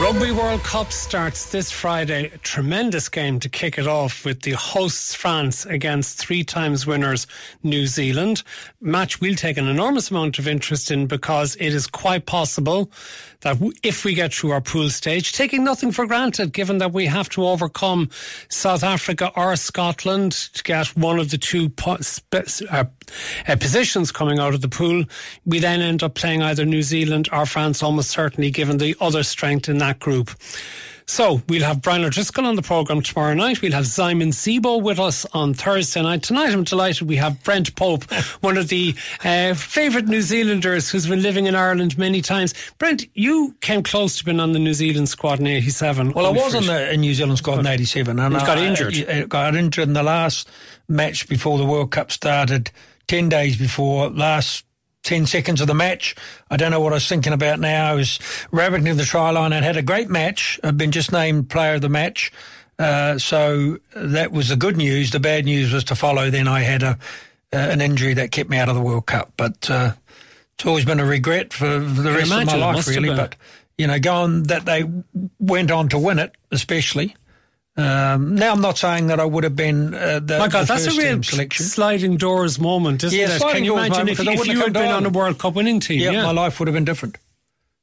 Rugby World Cup starts this Friday. A tremendous game to kick it off with the hosts France against three times winners New Zealand. Match we'll take an enormous amount of interest in because it is quite possible that if we get through our pool stage, taking nothing for granted, given that we have to overcome South Africa or Scotland to get one of the two uh, uh, positions coming out of the pool, we then end up playing either New Zealand or France, almost certainly, given the other strength in that group. So we'll have Brian O'Driscoll on the programme tomorrow night. We'll have Simon Zebo with us on Thursday night. Tonight I'm delighted we have Brent Pope, one of the uh, favourite New Zealanders who's been living in Ireland many times. Brent, you came close to being on the New Zealand squad in 87. Well, I was on the New Zealand squad in 87 and I got injured. I, I got injured in the last match before the World Cup started, 10 days before last 10 seconds of the match. I don't know what I was thinking about now. I was rabbiting to the try line and had a great match. I've been just named player of the match. Uh, so that was the good news. The bad news was to follow. Then I had a uh, an injury that kept me out of the World Cup. But uh, it's always been a regret for, for the rest of my life, really. But, you know, going that they went on to win it, especially. Um, now, I'm not saying that I would have been uh, the, My God, the that's a real team selection. sliding doors moment, isn't Yeah, it? Can you imagine if, if you had been on a World Cup winning team? Yeah, Yeah, my life would have been different.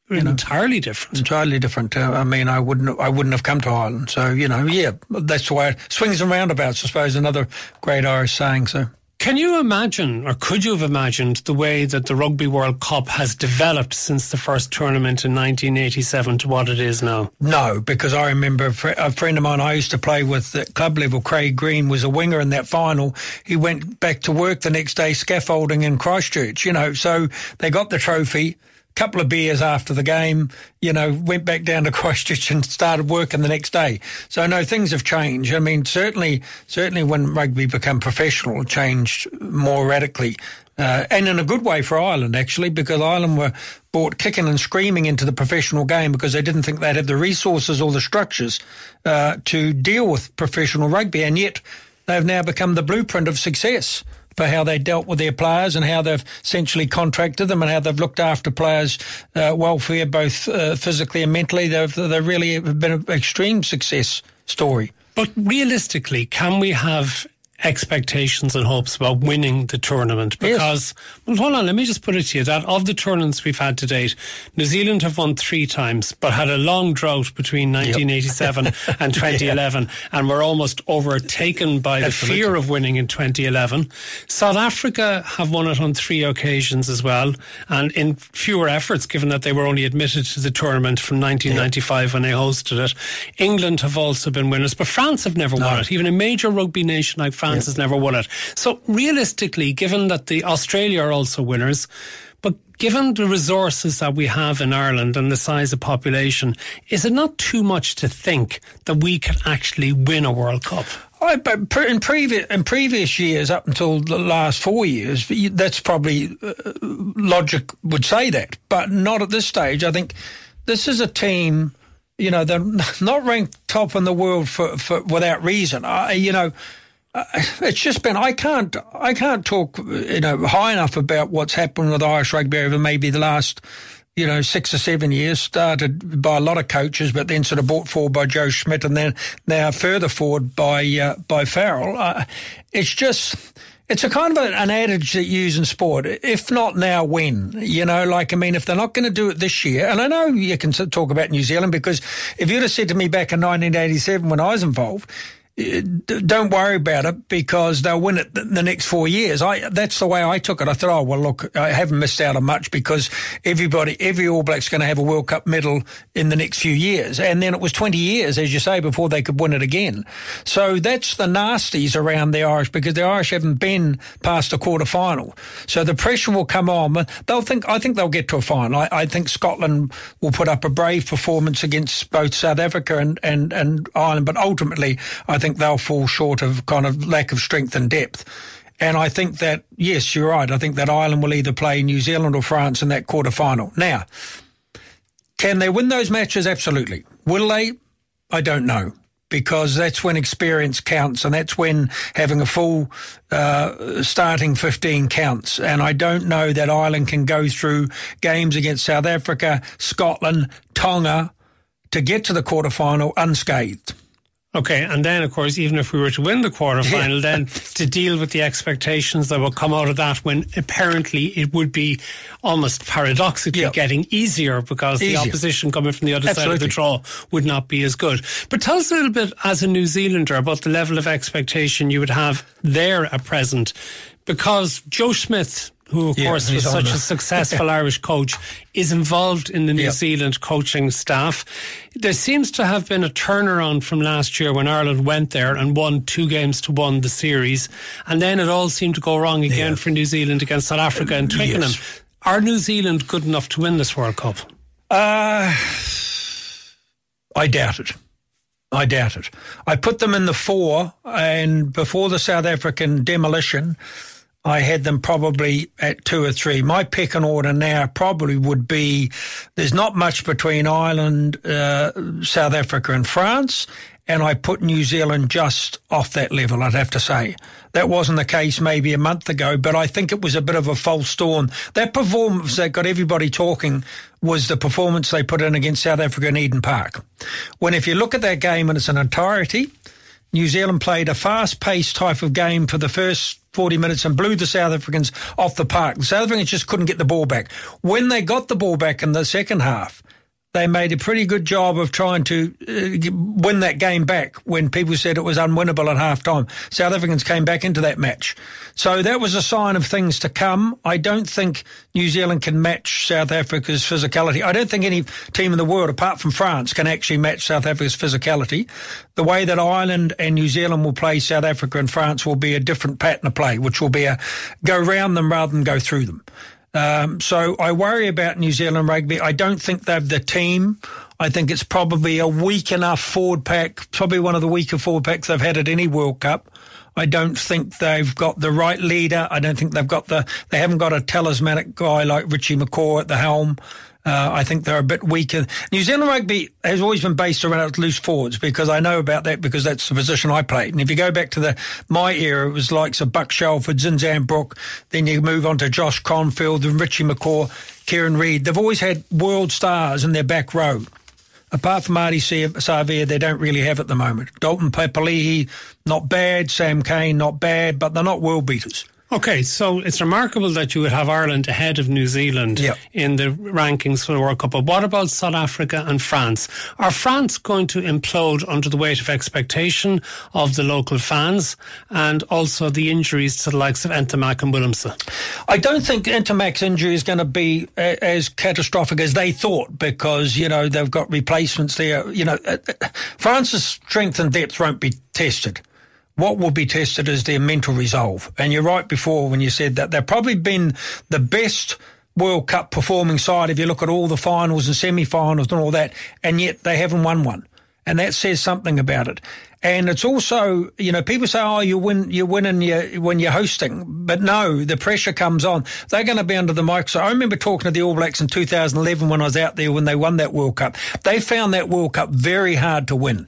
entirely different. entirely different. Uh, I mean, I wouldn't, I wouldn't have come to Ireland. So you know, yeah, that's why it swings and roundabouts. I suppose another great Irish saying. So Can you imagine, or could you have imagined, the way that the Rugby World Cup has developed since the first tournament in 1987 to what it is now? no, because I remember a, friend of mine I used to play with at club level, Craig Green, was a winger in that final. He went back to work the next day, scaffolding in Christchurch. You know, so they got the trophy. Couple of beers after the game, you know, went back down to Christchurch and started working the next day. So no, things have changed. I mean, certainly, certainly when rugby became professional, it changed more radically. Uh, and in a good way for Ireland, actually, because Ireland were brought kicking and screaming into the professional game because they didn't think they'd have the resources or the structures uh, to deal with professional rugby. And yet they've now become the blueprint of success for how they dealt with their players and how they've essentially contracted them and how they've looked after players' uh, welfare, both uh, physically and mentally. They've, they really been an extreme success story. But realistically, can we have expectations and hopes about winning the tournament? Yes. Because, well, hold on, let me just put it to you that of the tournaments we've had to date, New Zealand have won three times, but had a long drought between 1987 and 2011, and were almost overtaken by the Absolutely. fear of winning in 2011. South Africa have won it on three occasions as well, and in fewer efforts, given that they were only admitted to the tournament from 1995 when they hosted it. England have also been winners, but France have never won it. Even a major rugby nation like France has never won it. So realistically, given that the Australia are also winners, but given the resources that we have in Ireland and the size of population, is it not too much to think that we could actually win a World Cup? I, but in previous in previous years, up until the last four years, that's probably uh, logic would say that, but not at this stage. I think this is a team, you know, they're not ranked top in the world for, for without reason. I, you know, uh, it's just been I can't I can't talk you know high enough about what's happened with Irish rugby over maybe the last you know six or seven years. Started by a lot of coaches, but then sort of brought forward by Joe Schmidt, and then now further forward by uh, by Farrell. Uh, it's just. It's a kind of an adage that you use in sport. If not now, when? You know, like, I mean, if they're not going to do it this year, and I know you can talk about New Zealand because if you'd have said to me back in 1987 when I was involved, Uh, don't worry about it because they'll win it the next four years. I that's the way I took it. I thought, oh well, look, I haven't missed out on much because everybody, every All Black's going to have a World Cup medal in the next few years, and then it was twenty years, as you say, before they could win it again. So that's the nasties around the Irish because the Irish haven't been past a quarter final. So the pressure will come on. They'll think. I think they'll get to a final. I, I think Scotland will put up a brave performance against both South Africa and, and, and Ireland, but ultimately, I think they'll fall short of kind of lack of strength and depth. And I think that, yes, you're right. I think that Ireland will either play New Zealand or France in that quarter final. Now, can they win those matches? Absolutely. Will they? I don't know. because that's when experience counts and that's when having a full uh, starting 15 counts. And I don't know that Ireland can go through games against South Africa, Scotland, Tonga to get to the quarterfinal unscathed. Okay, and then of course, even if we were to win the quarterfinal, then to deal with the expectations that will come out of that, when apparently it would be almost paradoxically getting easier because easier. the opposition coming from the other Absolutely. side of the draw would not be as good. But tell us a little bit, as a New Zealander, about the level of expectation you would have there at present, because Joe Schmidt who of yeah, course was such a successful Irish coach, is involved in the New Zealand coaching staff. There seems to have been a turnaround from last year when Ireland went there and won two games to one the series, and then it all seemed to go wrong again yeah. for New Zealand against South Africa and Twickenham. Yes. Are New Zealand good enough to win this World Cup? Uh, I doubt it. I doubt it. I put them in the four, and before the South African demolition, I had them probably at two or three. My pick and order now probably would be there's not much between Ireland, uh, South Africa, and France. And I put New Zealand just off that level, I'd have to say. That wasn't the case maybe a month ago, but I think it was a bit of a false dawn. That performance that got everybody talking was the performance they put in against South Africa in Eden Park. When if you look at that game in its entirety, New Zealand played a fast paced type of game for the first 40 minutes and blew the South Africans off the park. The South Africans just couldn't get the ball back. When they got the ball back in the second half, they made a pretty good job of trying to uh, win that game back when people said it was unwinnable at half time. South Africans came back into that match. So that was a sign of things to come. I don't think New Zealand can match South Africa's physicality. I don't think any team in the world, apart from France, can actually match South Africa's physicality. The way that Ireland and New Zealand will play South Africa and France will be a different pattern of play, which will be a go round them rather than go through them. Um, so I worry about New Zealand rugby. I don't think they've the team. I think it's probably a weak enough forward pack, probably one of the weaker forward packs they've had at any World Cup. I don't think they've got the right leader. I don't think they've got the, they haven't got a talismanic guy like Richie McCaw at the helm. Uh, I think they're a bit weaker. New Zealand rugby has always been based around loose forwards because I know about that because that's the position I played. And if you go back to the my era, it was like of Buck Shelford, Zinzan Brooke. then you move on to Josh Kronfeld and Richie McCaw, Kieran Read. They've always had world stars in their back row. Apart from Ardie Savea, they don't really have at the moment. Dalton Papali'i, not bad. Sam Cane, not bad, but they're not world beaters. Okay, so it's remarkable that you would have Ireland ahead of New Zealand yep. in the rankings for the World Cup. But what about South Africa and France? Are France going to implode under the weight of expectation of the local fans and also the injuries to the likes of Ntamack and Willemse? I don't think Ntamack's injury is going to be as catastrophic as they thought because, you know, they've got replacements there. You know, uh, uh, France's strength and depth won't be tested what will be tested is their mental resolve. And you're right before when you said that they've probably been the best World Cup performing side if you look at all the finals and semi-finals and all that, and yet they haven't won one. And that says something about it. And it's also, you know, people say, "Oh, you win, you win in your, when you're hosting," but no, the pressure comes on. They're going to be under the microscope. I remember talking to the All Blacks in 2011 when I was out there when they won that World Cup. They found that World Cup very hard to win,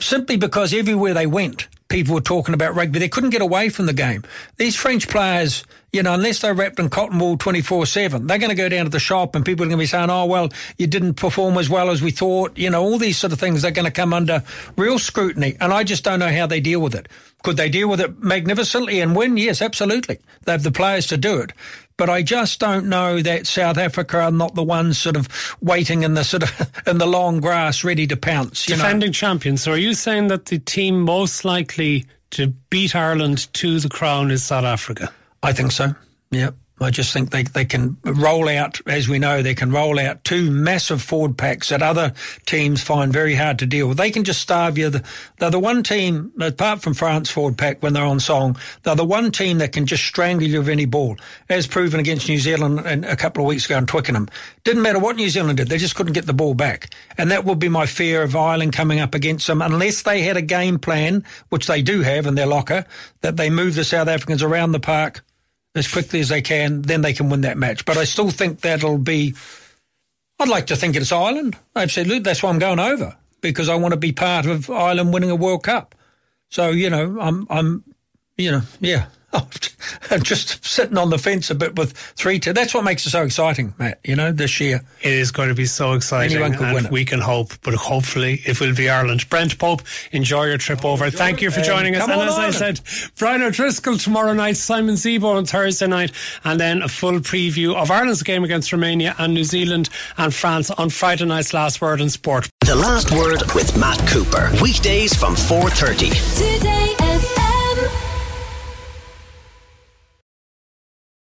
simply because everywhere they went, people were talking about rugby. They couldn't get away from the game. These French players, you know, unless they're wrapped in cotton wool 24 7, they're going to go down to the shop and people are going to be saying, oh, well, you didn't perform as well as we thought. You know, all these sort of things are going to come under real scrutiny. And I just don't know how they deal with it. Could they deal with it magnificently and win? Yes, absolutely. They have the players to do it. But I just don't know that South Africa are not the ones sort of waiting in the sort of in the long grass, ready to pounce. Defending know? champions. So are you saying that the team most likely to beat Ireland to the crown is South Africa? I think so. Yeah. I just think they, they can roll out, as we know, they can roll out two massive forward packs that other teams find very hard to deal with. They can just starve you. They're the one team, apart from France forward pack when they're on song, they're the one team that can just strangle you with any ball, as proven against New Zealand a couple of weeks ago in Twickenham. Didn't matter what New Zealand did, they just couldn't get the ball back. And that would be my fear of Ireland coming up against them, unless they had a game plan, which they do have in their locker, that they move the South Africans around the park as quickly as they can, then they can win that match. But I still think that'll be. I'd like to think it's Ireland. Absolutely, that's why I'm going over. because I want to be part of Ireland winning a World Cup. So you know, I'm, I'm, you know, yeah. I'm just sitting on the fence a bit with three. T- that's what makes it so exciting, Matt. You know, this year it is going to be so exciting. Anyone could and win it. We can hope, but hopefully it will be Ireland. Brent Pope, enjoy your trip over. enjoy Thank you for joining And us. come And on, as I said, Brian O'Driscoll tomorrow night, Simon Zebo on Thursday night, and then a full preview of Ireland's game against Romania and New Zealand and France on Friday night's Last Word in Sport. The Last Word with Matt Cooper. Weekdays from 4.30. Today